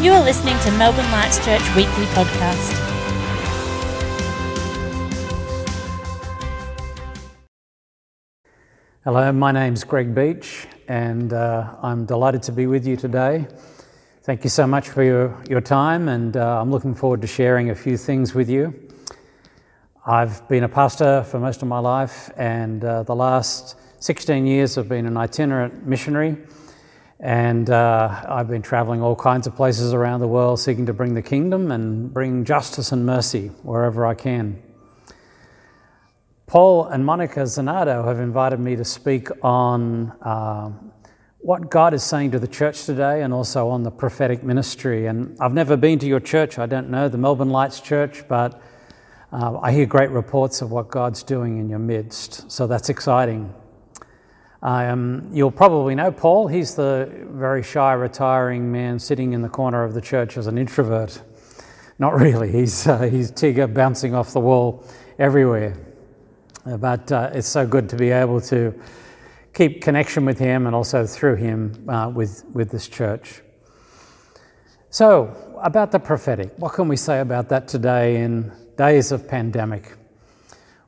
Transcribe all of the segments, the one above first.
You are listening to Melbourne Lights Church Weekly Podcast. Hello, my name's Greg Beach, and uh, I'm delighted to be with you today. Thank you so much for your, your time, and uh, I'm looking forward to sharing a few things with you. I've been a pastor for most of my life, and uh, the last 16 years I've been an itinerant missionary. And uh, I've been traveling all kinds of places around the world seeking to bring the kingdom and bring justice and mercy wherever I can. Paul and Monica Zanardo have invited me to speak on uh, what God is saying to the church today and also on the prophetic ministry. And I've never been to your church, I don't know, the Melbourne Lights Church, but uh, I hear great reports of what God's doing in your midst. So that's exciting. Um, you'll probably know Paul. He's the very shy, retiring man sitting in the corner of the church as an introvert. Not really. He's, uh, he's Tigger bouncing off the wall everywhere. But uh, it's so good to be able to keep connection with him and also through him uh, with, with this church. So, about the prophetic, what can we say about that today in days of pandemic?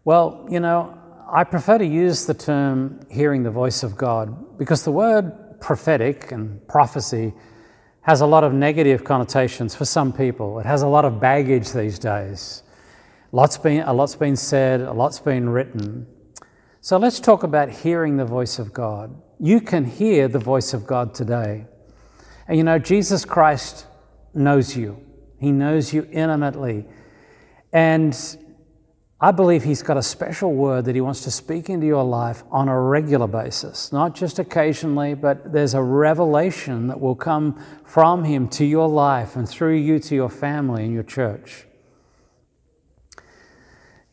Well, you know, I prefer to use the term hearing the voice of God because the word prophetic and prophecy has a lot of negative connotations for some people. It has a lot of baggage these days. Lots been, a lot's been said, a lot's been written. So let's talk about hearing the voice of God. You can hear the voice of God today. And you know, Jesus Christ knows you, He knows you intimately. And I believe He's got a special word that He wants to speak into your life on a regular basis, not just occasionally, but there's a revelation that will come from Him to your life and through you to your family and your church.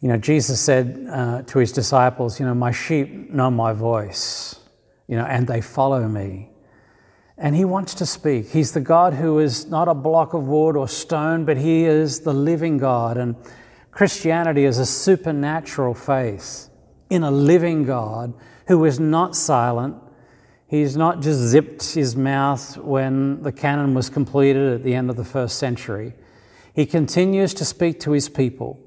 You know, Jesus said uh, to His disciples, You know, my sheep know my voice, you know, and they follow me. And he wants to speak. He's the God who is not a block of wood or stone, but he is the living God. And Christianity is a supernatural faith in a living God who is not silent. He's not just zipped his mouth when the canon was completed at the end of the first century. He continues to speak to his people.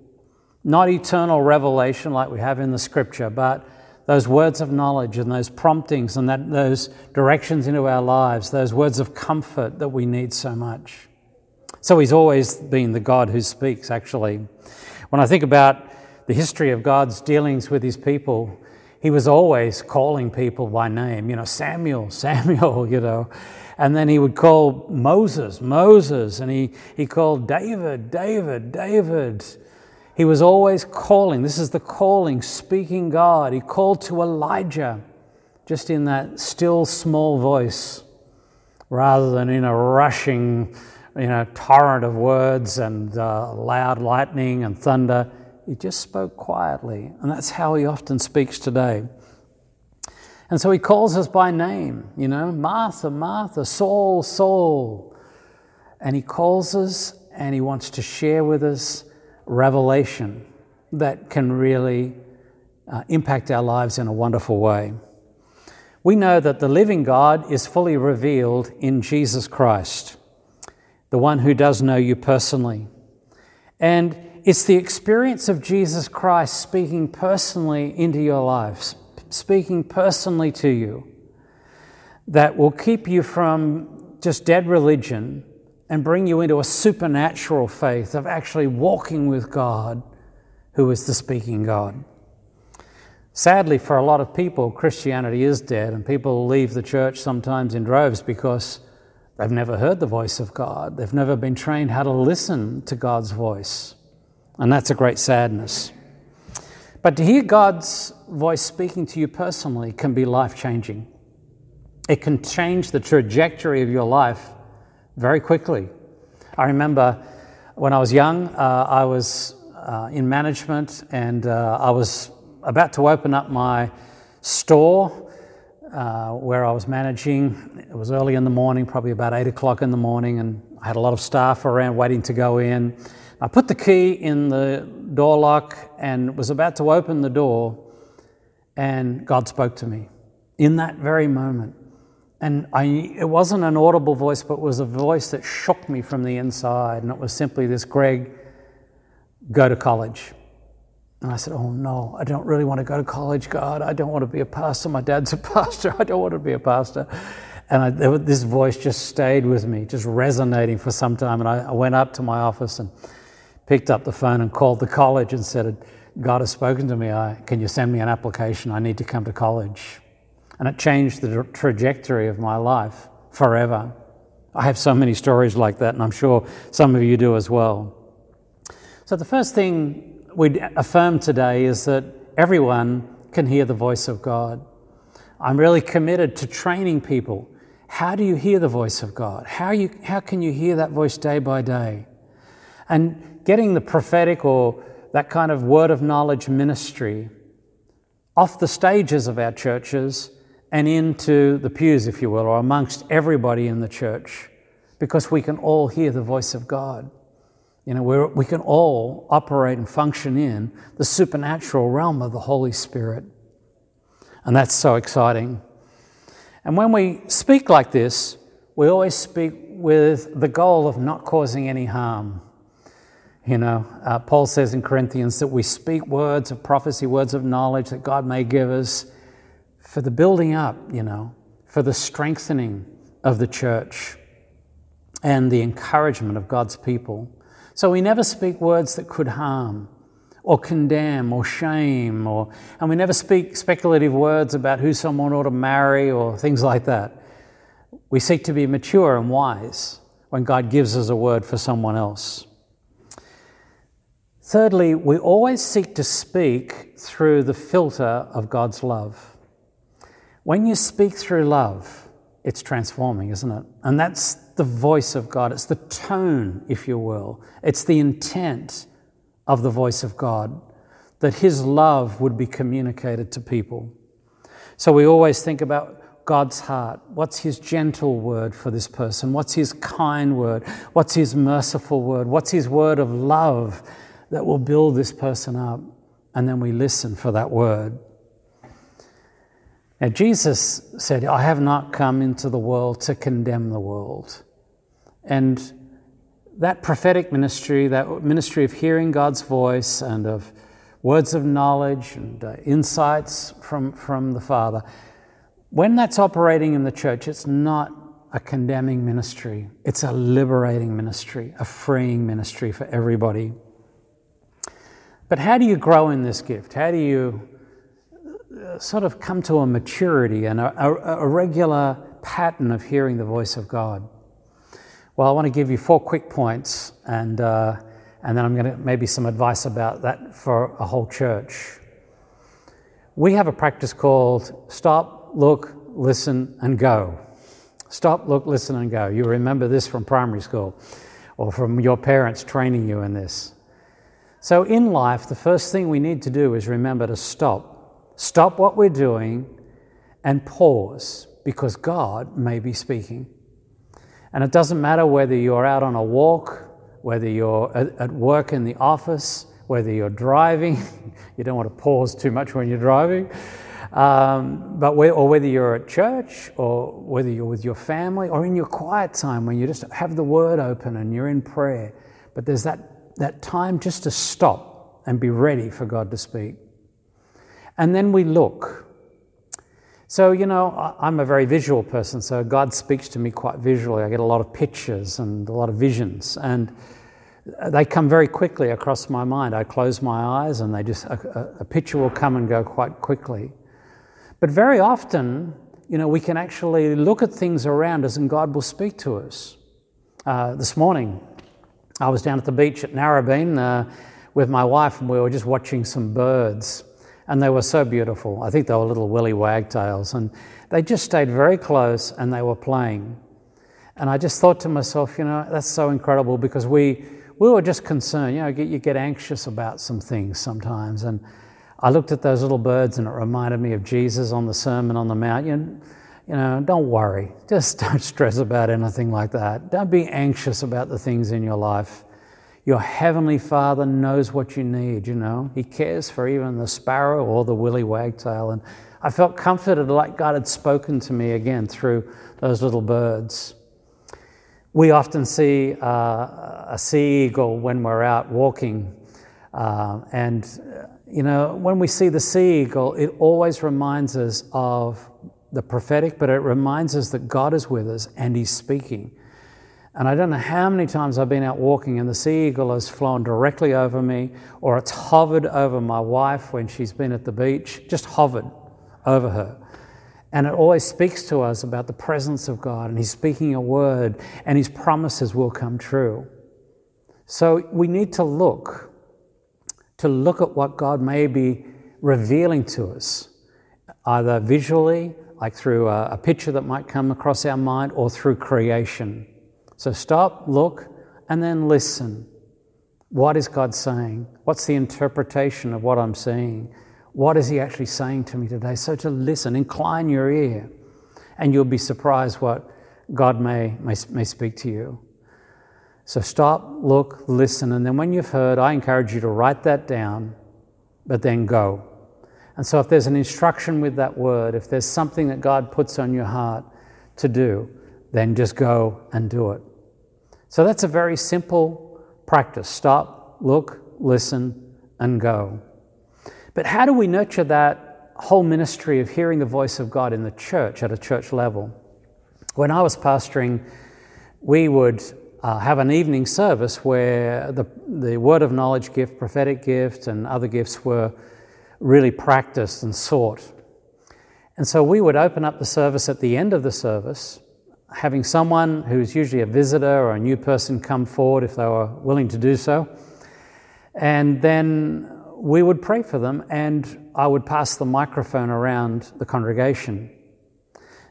Not eternal revelation like we have in the scripture, but those words of knowledge and those promptings and that, those directions into our lives, those words of comfort that we need so much. So he's always been the God who speaks, actually. When I think about the history of God's dealings with his people, he was always calling people by name, you know, Samuel, Samuel, you know. And then he would call Moses, Moses, and he, he called David, David, David. He was always calling. This is the calling, speaking God. He called to Elijah just in that still small voice rather than in a rushing, you know, torrent of words and uh, loud lightning and thunder. He just spoke quietly, and that's how he often speaks today. And so he calls us by name, you know, Martha, Martha, Saul, Saul. And he calls us and he wants to share with us revelation that can really uh, impact our lives in a wonderful way. We know that the living God is fully revealed in Jesus Christ the one who does know you personally. And it's the experience of Jesus Christ speaking personally into your lives, speaking personally to you, that will keep you from just dead religion and bring you into a supernatural faith of actually walking with God, who is the speaking God. Sadly, for a lot of people, Christianity is dead, and people leave the church sometimes in droves because They've never heard the voice of God. They've never been trained how to listen to God's voice. And that's a great sadness. But to hear God's voice speaking to you personally can be life changing. It can change the trajectory of your life very quickly. I remember when I was young, uh, I was uh, in management and uh, I was about to open up my store uh, where I was managing. It was early in the morning, probably about eight o'clock in the morning, and I had a lot of staff around waiting to go in. I put the key in the door lock and was about to open the door, and God spoke to me in that very moment. And I, it wasn't an audible voice, but it was a voice that shook me from the inside. And it was simply this Greg, go to college. And I said, Oh no, I don't really want to go to college, God. I don't want to be a pastor. My dad's a pastor. I don't want to be a pastor. And I, this voice just stayed with me, just resonating for some time. And I, I went up to my office and picked up the phone and called the college and said, God has spoken to me. I, can you send me an application? I need to come to college. And it changed the trajectory of my life forever. I have so many stories like that, and I'm sure some of you do as well. So, the first thing we affirm today is that everyone can hear the voice of God. I'm really committed to training people. How do you hear the voice of God? How, you, how can you hear that voice day by day? And getting the prophetic or that kind of word of knowledge ministry off the stages of our churches and into the pews, if you will, or amongst everybody in the church, because we can all hear the voice of God. You know, we we can all operate and function in the supernatural realm of the Holy Spirit. And that's so exciting. And when we speak like this, we always speak with the goal of not causing any harm. You know, uh, Paul says in Corinthians that we speak words of prophecy, words of knowledge that God may give us for the building up, you know, for the strengthening of the church and the encouragement of God's people. So we never speak words that could harm or condemn or shame or and we never speak speculative words about who someone ought to marry or things like that. We seek to be mature and wise when God gives us a word for someone else. Thirdly, we always seek to speak through the filter of God's love. When you speak through love, it's transforming, isn't it? And that's the voice of God. It's the tone, if you will. It's the intent of the voice of God that His love would be communicated to people. So we always think about God's heart. What's His gentle word for this person? What's His kind word? What's His merciful word? What's His word of love that will build this person up? And then we listen for that word. Now, Jesus said, I have not come into the world to condemn the world. And that prophetic ministry, that ministry of hearing God's voice and of words of knowledge and uh, insights from, from the Father, when that's operating in the church, it's not a condemning ministry, it's a liberating ministry, a freeing ministry for everybody. But how do you grow in this gift? How do you sort of come to a maturity and a, a, a regular pattern of hearing the voice of God? Well, I want to give you four quick points, and, uh, and then I'm going to maybe some advice about that for a whole church. We have a practice called stop, look, listen, and go. Stop, look, listen, and go. You remember this from primary school or from your parents training you in this. So, in life, the first thing we need to do is remember to stop Stop what we're doing and pause because God may be speaking. And it doesn't matter whether you're out on a walk, whether you're at work in the office, whether you're driving. you don't want to pause too much when you're driving. Um, but or whether you're at church or whether you're with your family or in your quiet time when you just have the word open and you're in prayer. But there's that, that time just to stop and be ready for God to speak and then we look. So, you know, I'm a very visual person, so God speaks to me quite visually. I get a lot of pictures and a lot of visions, and they come very quickly across my mind. I close my eyes, and they just, a, a picture will come and go quite quickly. But very often, you know, we can actually look at things around us, and God will speak to us. Uh, this morning, I was down at the beach at Narrabeen uh, with my wife, and we were just watching some birds and they were so beautiful. I think they were little willy wagtails, and they just stayed very close and they were playing. And I just thought to myself, you know, that's so incredible because we, we were just concerned. You know, you get anxious about some things sometimes. And I looked at those little birds and it reminded me of Jesus on the Sermon on the Mount. You know, you know, don't worry. Just don't stress about anything like that. Don't be anxious about the things in your life. Your heavenly Father knows what you need, you know. He cares for even the sparrow or the willy wagtail. And I felt comforted like God had spoken to me again through those little birds. We often see uh, a sea eagle when we're out walking. Uh, and, uh, you know, when we see the sea eagle, it always reminds us of the prophetic, but it reminds us that God is with us and He's speaking. And I don't know how many times I've been out walking and the sea eagle has flown directly over me, or it's hovered over my wife when she's been at the beach, just hovered over her. And it always speaks to us about the presence of God, and He's speaking a word, and His promises will come true. So we need to look, to look at what God may be revealing to us, either visually, like through a, a picture that might come across our mind, or through creation. So stop, look, and then listen. What is God saying? What's the interpretation of what I'm seeing? What is He actually saying to me today? So to listen, incline your ear, and you'll be surprised what God may, may, may speak to you. So stop, look, listen, and then when you've heard, I encourage you to write that down, but then go. And so if there's an instruction with that word, if there's something that God puts on your heart to do, then just go and do it. So that's a very simple practice. Stop, look, listen, and go. But how do we nurture that whole ministry of hearing the voice of God in the church at a church level? When I was pastoring, we would uh, have an evening service where the, the word of knowledge gift, prophetic gift, and other gifts were really practiced and sought. And so we would open up the service at the end of the service, having someone who's usually a visitor or a new person come forward if they were willing to do so. And then we would pray for them, and I would pass the microphone around the congregation.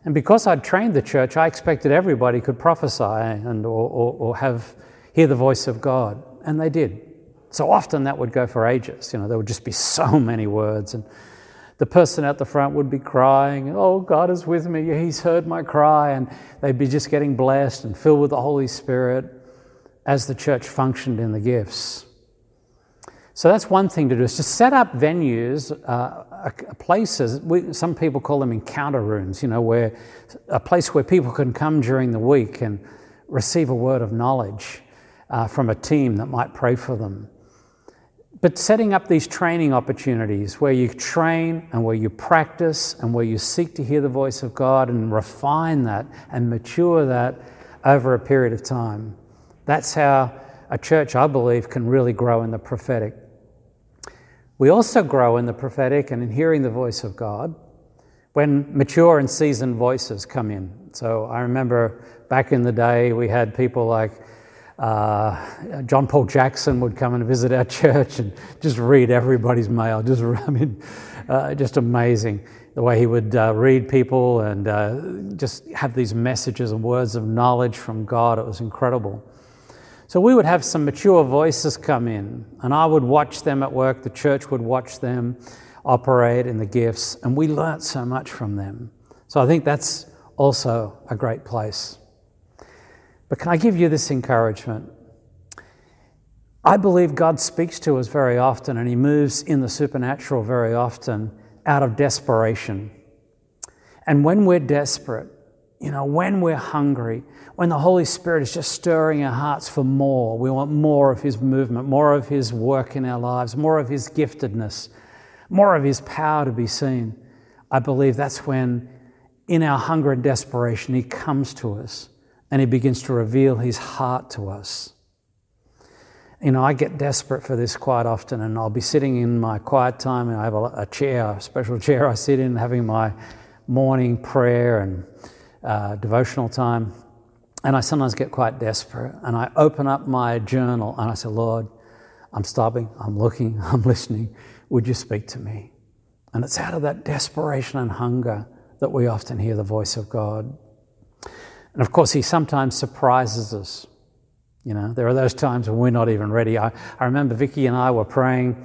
And because I'd trained the church, I expected everybody could prophesy and or, or, or have hear the voice of God, and they did. So often that would go for ages. You know, there would just be so many words, and the person at the front would be crying, "Oh, God is with me. He's heard my cry," and they'd be just getting blessed and filled with the Holy Spirit as the church functioned in the gifts. So that's one thing to do is to set up venues, uh, places. We, some people call them encounter rooms. You know, where a place where people can come during the week and receive a word of knowledge uh, from a team that might pray for them. But setting up these training opportunities where you train and where you practice and where you seek to hear the voice of God and refine that and mature that over a period of time. That's how a church, I believe, can really grow in the prophetic. We also grow in the prophetic and in hearing the voice of God when mature and seasoned voices come in. So I remember back in the day, we had people like uh, John Paul Jackson would come and visit our church and just read everybody's mail. Just, I mean, uh, just amazing the way he would uh, read people and uh, just have these messages and words of knowledge from God. It was incredible. So we would have some mature voices come in, and I would watch them at work. The church would watch them operate in the gifts, and we learnt so much from them. So I think that's also a great place. But can I give you this encouragement? I believe God speaks to us very often, and He moves in the supernatural very often out of desperation. And when we're desperate, you know, when we're hungry, when the Holy Spirit is just stirring our hearts for more, we want more of His movement, more of His work in our lives, more of His giftedness, more of His power to be seen. I believe that's when, in our hunger and desperation, He comes to us and He begins to reveal His heart to us. You know, I get desperate for this quite often, and I'll be sitting in my quiet time, and I have a, a chair, a special chair I sit in, having my morning prayer and uh, devotional time. And I sometimes get quite desperate. And I open up my journal and I say, Lord, I'm stopping, I'm looking, I'm listening. Would you speak to me? And it's out of that desperation and hunger that we often hear the voice of God. And of course, He sometimes surprises us. You know, there are those times when we're not even ready. I, I remember Vicky and I were praying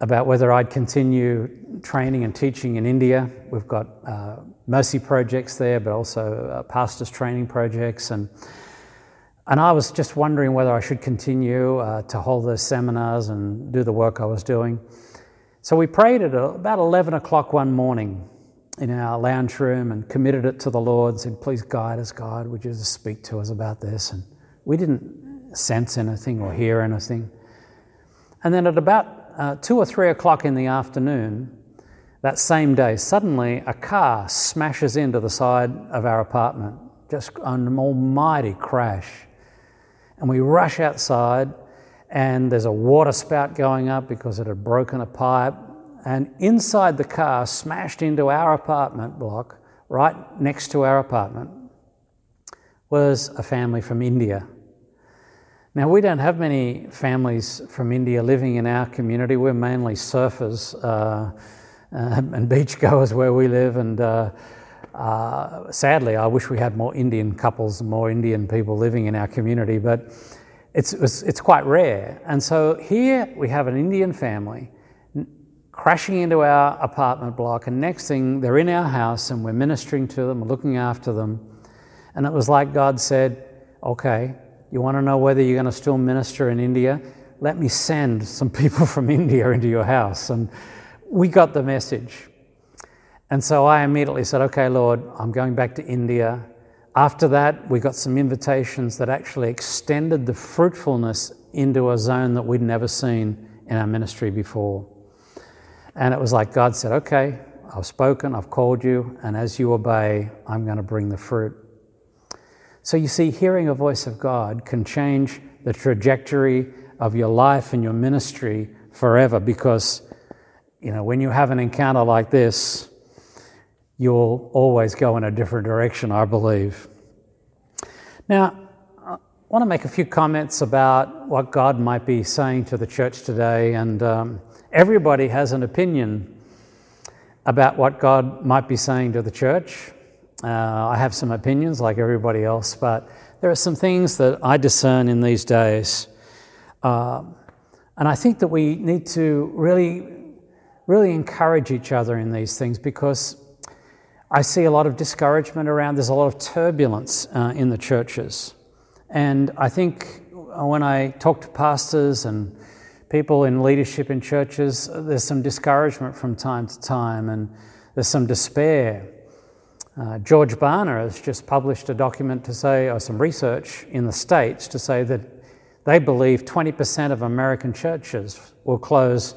about whether I'd continue training and teaching in India. We've got uh, mercy projects there, but also uh, pastors training projects. And And I was just wondering whether I should continue uh, to hold those seminars and do the work I was doing. So we prayed at about 11 o'clock one morning in our lounge room and committed it to the Lord, said, Please guide us, God. Would you just speak to us about this? And we didn't sense anything or hear anything. And then at about uh, two or three o'clock in the afternoon, that same day, suddenly a car smashes into the side of our apartment, just an almighty crash. And we rush outside, and there's a water spout going up because it had broken a pipe. And inside the car, smashed into our apartment block, right next to our apartment, was a family from India. Now, we don't have many families from India living in our community. We're mainly surfers uh, uh, and beachgoers where we live. And uh, uh, sadly, I wish we had more Indian couples and more Indian people living in our community, but it's, it's, it's quite rare. And so here we have an Indian family crashing into our apartment block, and next thing they're in our house and we're ministering to them, looking after them. And it was like God said, Okay, you want to know whether you're going to still minister in India? Let me send some people from India into your house. And we got the message. And so I immediately said, Okay, Lord, I'm going back to India. After that, we got some invitations that actually extended the fruitfulness into a zone that we'd never seen in our ministry before. And it was like God said, Okay, I've spoken, I've called you, and as you obey, I'm going to bring the fruit. So you see, hearing a voice of God can change the trajectory of your life and your ministry forever because, you know, when you have an encounter like this, you'll always go in a different direction, I believe. Now, I want to make a few comments about what God might be saying to the church today, and um, everybody has an opinion about what God might be saying to the church. Uh, I have some opinions like everybody else, but there are some things that I discern in these days. Uh, and I think that we need to really, really encourage each other in these things because I see a lot of discouragement around. There's a lot of turbulence uh, in the churches. And I think when I talk to pastors and people in leadership in churches, there's some discouragement from time to time and there's some despair. Uh, George Barna has just published a document to say, or some research in the States to say that they believe 20% of American churches will close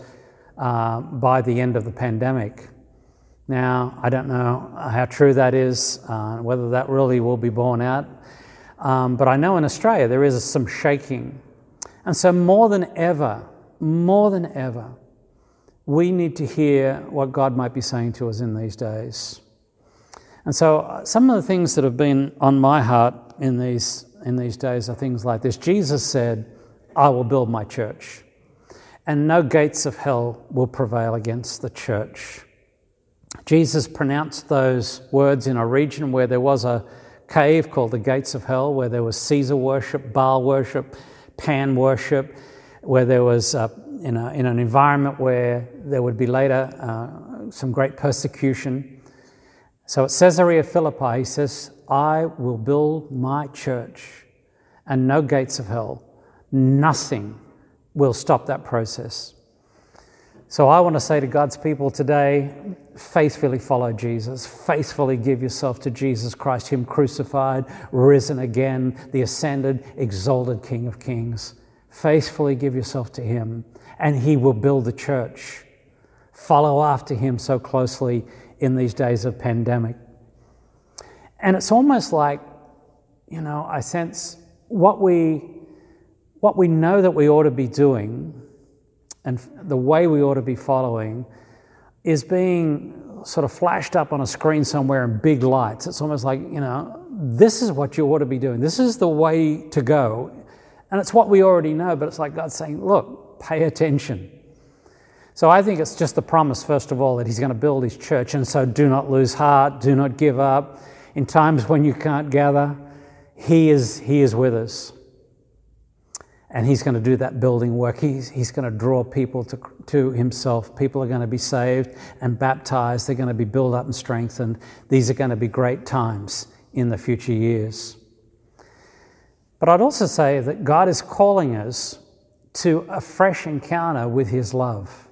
uh, by the end of the pandemic. Now, I don't know how true that is, uh, whether that really will be borne out, um, but I know in Australia there is some shaking. And so, more than ever, more than ever, we need to hear what God might be saying to us in these days. And so, uh, some of the things that have been on my heart in these, in these days are things like this Jesus said, I will build my church, and no gates of hell will prevail against the church. Jesus pronounced those words in a region where there was a cave called the Gates of Hell, where there was Caesar worship, Baal worship, Pan worship, where there was, uh, in, a, in an environment where there would be later uh, some great persecution. So at Caesarea Philippi, he says, I will build my church, and no gates of hell, nothing will stop that process. So I want to say to God's people today faithfully follow Jesus, faithfully give yourself to Jesus Christ, Him crucified, risen again, the ascended, exalted King of Kings. Faithfully give yourself to Him, and He will build the church. Follow after Him so closely in these days of pandemic. And it's almost like, you know, I sense what we, what we know that we ought to be doing and the way we ought to be following is being sort of flashed up on a screen somewhere in big lights. It's almost like, you know, this is what you ought to be doing. This is the way to go. And it's what we already know, but it's like God saying, look, pay attention. So I think it's just the promise, first of all, that He's going to build His church. And so do not lose heart, do not give up. In times when you can't gather, He is, he is with us. And He's going to do that building work. He's, he's going to draw people to, to Himself. People are going to be saved and baptized. They're going to be built up and strengthened. These are going to be great times in the future years. But I'd also say that God is calling us to a fresh encounter with His love.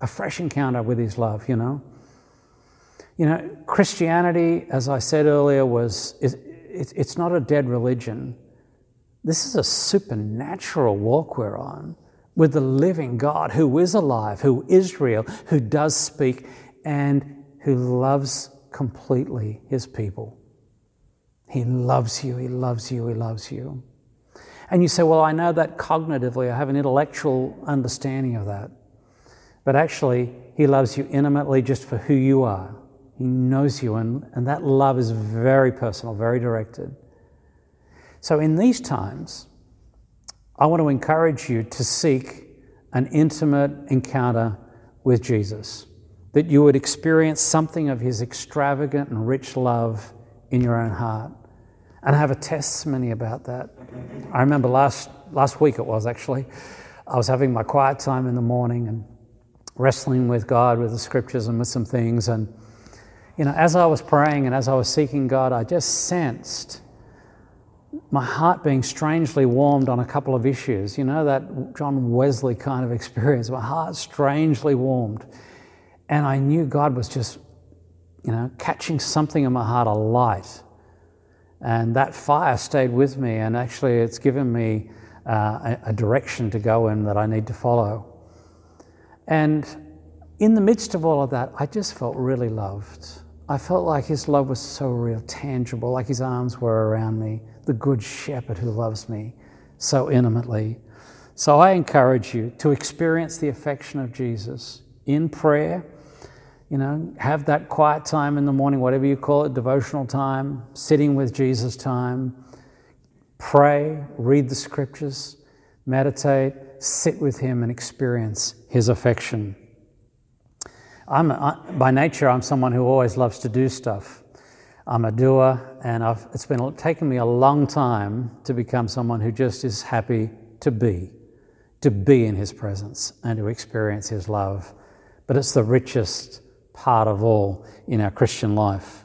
A fresh encounter with His love, you know. You know, Christianity, as I said earlier, was is, it's not a dead religion. This is a supernatural walk we're on with the living God who is alive, who is real, who does speak, and who loves completely his people. He loves you, he loves you, he loves you. And you say, Well, I know that cognitively, I have an intellectual understanding of that. But actually, he loves you intimately just for who you are. He knows you, and, and that love is very personal, very directed. So, in these times, I want to encourage you to seek an intimate encounter with Jesus, that you would experience something of his extravagant and rich love in your own heart and I have a testimony about that. I remember last, last week it was actually, I was having my quiet time in the morning and wrestling with God, with the scriptures, and with some things. And, you know, as I was praying and as I was seeking God, I just sensed my heart being strangely warmed on a couple of issues. You know, that John Wesley kind of experience, my heart strangely warmed. And I knew God was just, you know, catching something in my heart alight and that fire stayed with me, and actually, it's given me uh, a, a direction to go in that I need to follow. And in the midst of all of that, I just felt really loved. I felt like his love was so real, tangible, like his arms were around me, the good shepherd who loves me so intimately. So I encourage you to experience the affection of Jesus in prayer you know, have that quiet time in the morning, whatever you call it, devotional time, sitting with Jesus time. Pray, read the scriptures, meditate, sit with Him, and experience His affection. I'm, I, by nature, I'm someone who always loves to do stuff. I'm a doer, and I've, it's been taken me a long time to become someone who just is happy to be, to be in His presence and to experience His love. But it's the richest part of all in our Christian life.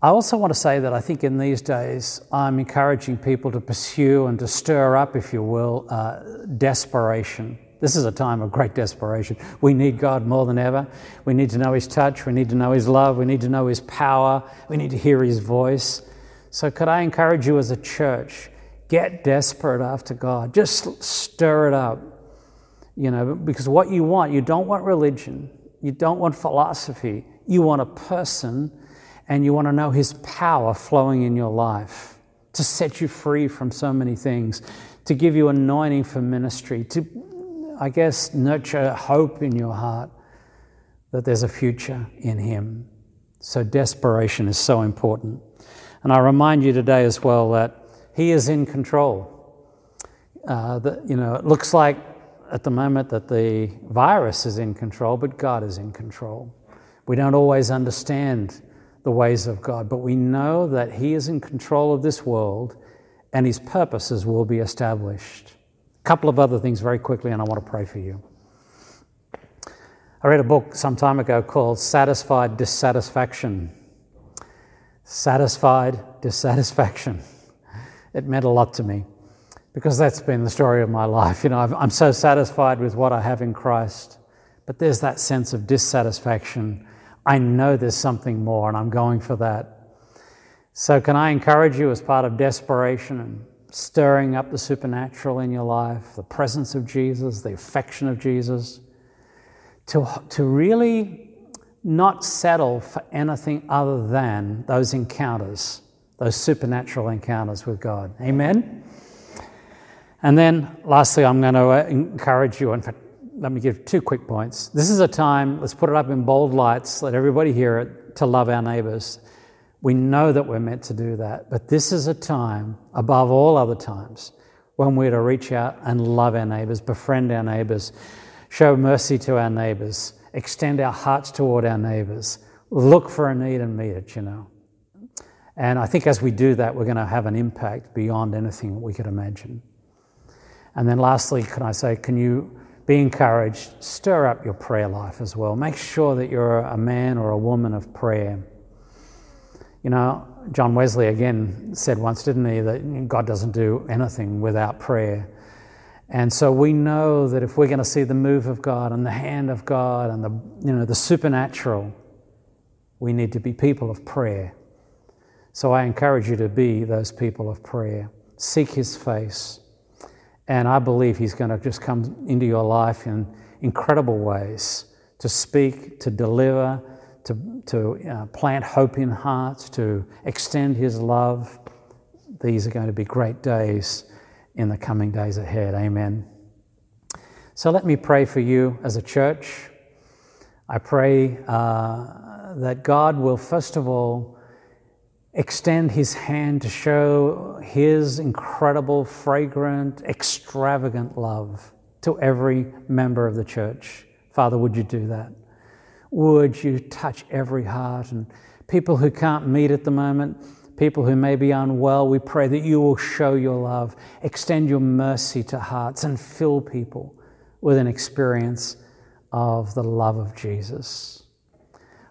I also want to say that I think in these days I'm encouraging people to pursue and to stir up, if you will, uh, desperation. This is a time of great desperation. We need God more than ever. We need to know His touch. We need to know His love. We need to know His power. We need to hear His voice. So, could I encourage you as a church, get desperate after God? Just stir it up. You know, because what you want, you don't want religion, you don't want philosophy, you want a person and you want to know his power flowing in your life to set you free from so many things, to give you anointing for ministry, to, I guess, nurture hope in your heart that there's a future in him. So, desperation is so important. And I remind you today as well that he is in control. Uh, that, you know, it looks like at the moment that the virus is in control, but God is in control. We don't always understand the ways of God, but we know that He is in control of this world and His purposes will be established. A couple of other things very quickly, and I want to pray for you. I read a book some time ago called Satisfied Dissatisfaction. Satisfied Dissatisfaction. It meant a lot to me because that's been the story of my life. You know, I'm so satisfied with what I have in Christ, but there's that sense of dissatisfaction. I know there's something more, and I'm going for that. So, can I encourage you as part of desperation and stirring up the supernatural in your life, the presence of Jesus, the affection of Jesus, to, to really not settle for anything other than those encounters, those supernatural encounters with God? Amen? And then, lastly, I'm going to uh, encourage you. In fact, let me give two quick points. This is a time, let's put it up in bold lights, let everybody hear it, to love our neighbors. We know that we're meant to do that, but this is a time, above all other times, when we're to reach out and love our neighbors, befriend our neighbors, show mercy to our neighbors, extend our hearts toward our neighbors, look for a need and meet it, you know. And I think as we do that, we're going to have an impact beyond anything we could imagine. And then lastly, can I say, can you be encouraged? Stir up your prayer life as well. Make sure that you're a man or a woman of prayer. You know, John Wesley again said once, didn't he, that God doesn't do anything without prayer. And so we know that if we're going to see the move of God and the hand of God and the, you know, the supernatural, we need to be people of prayer. So I encourage you to be those people of prayer. Seek His face. And I believe He's going to just come into your life in incredible ways to speak, to deliver, to, to uh, plant hope in hearts, to extend His love. These are going to be great days in the coming days ahead. Amen. So let me pray for you as a church. I pray uh, that God will, first of all, extend his hand to show his incredible, fragrant, extravagant love to every member of the church. Father, would you do that? Would you touch every heart and people who can't meet at the moment? people who may be unwell, we pray that you will show your love, extend your mercy to hearts, and fill people with an experience of the love of Jesus.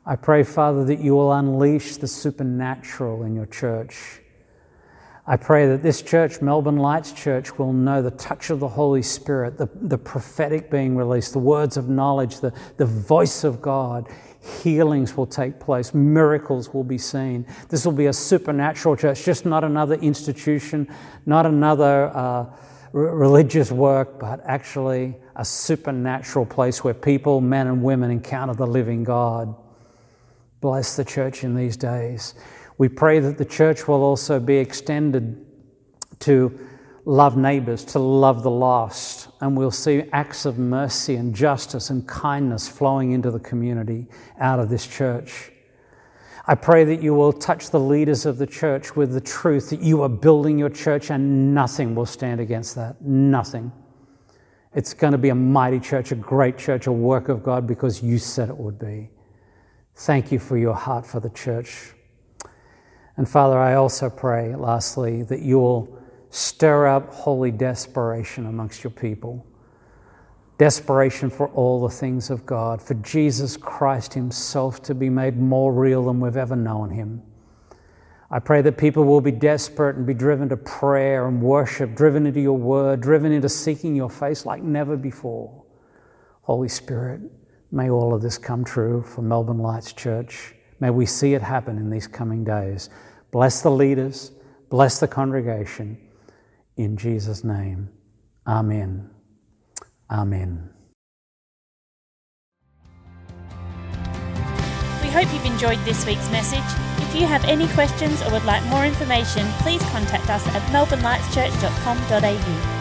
I pray, Father, that you will unleash the supernatural in your church. I pray that this church, Melbourne Lights Church, will know the touch of the Holy Spirit, the, the prophetic being released, the words of knowledge, the, the voice of God healings will take place, miracles will be seen. This will be a supernatural church, just not another institution, not another uh, r- religious work, but actually a supernatural place where people, men and women, encounter the living God. Bless the church in these days. We pray that the church will also be extended to love neighbors, to love the lost, and we'll see acts of mercy and justice and kindness flowing into the community out of this church. I pray that you will touch the leaders of the church with the truth that you are building your church and nothing will stand against that. Nothing. It's going to be a mighty church, a great church, a work of God because you said it would be. Thank you for your heart for the church. And Father, I also pray, lastly, that you will Stir up holy desperation amongst your people. Desperation for all the things of God, for Jesus Christ Himself to be made more real than we've ever known Him. I pray that people will be desperate and be driven to prayer and worship, driven into your word, driven into seeking your face like never before. Holy Spirit, may all of this come true for Melbourne Lights Church. May we see it happen in these coming days. Bless the leaders, bless the congregation. In Jesus' name, Amen. Amen. We hope you've enjoyed this week's message. If you have any questions or would like more information, please contact us at melbournelightschurch.com.au.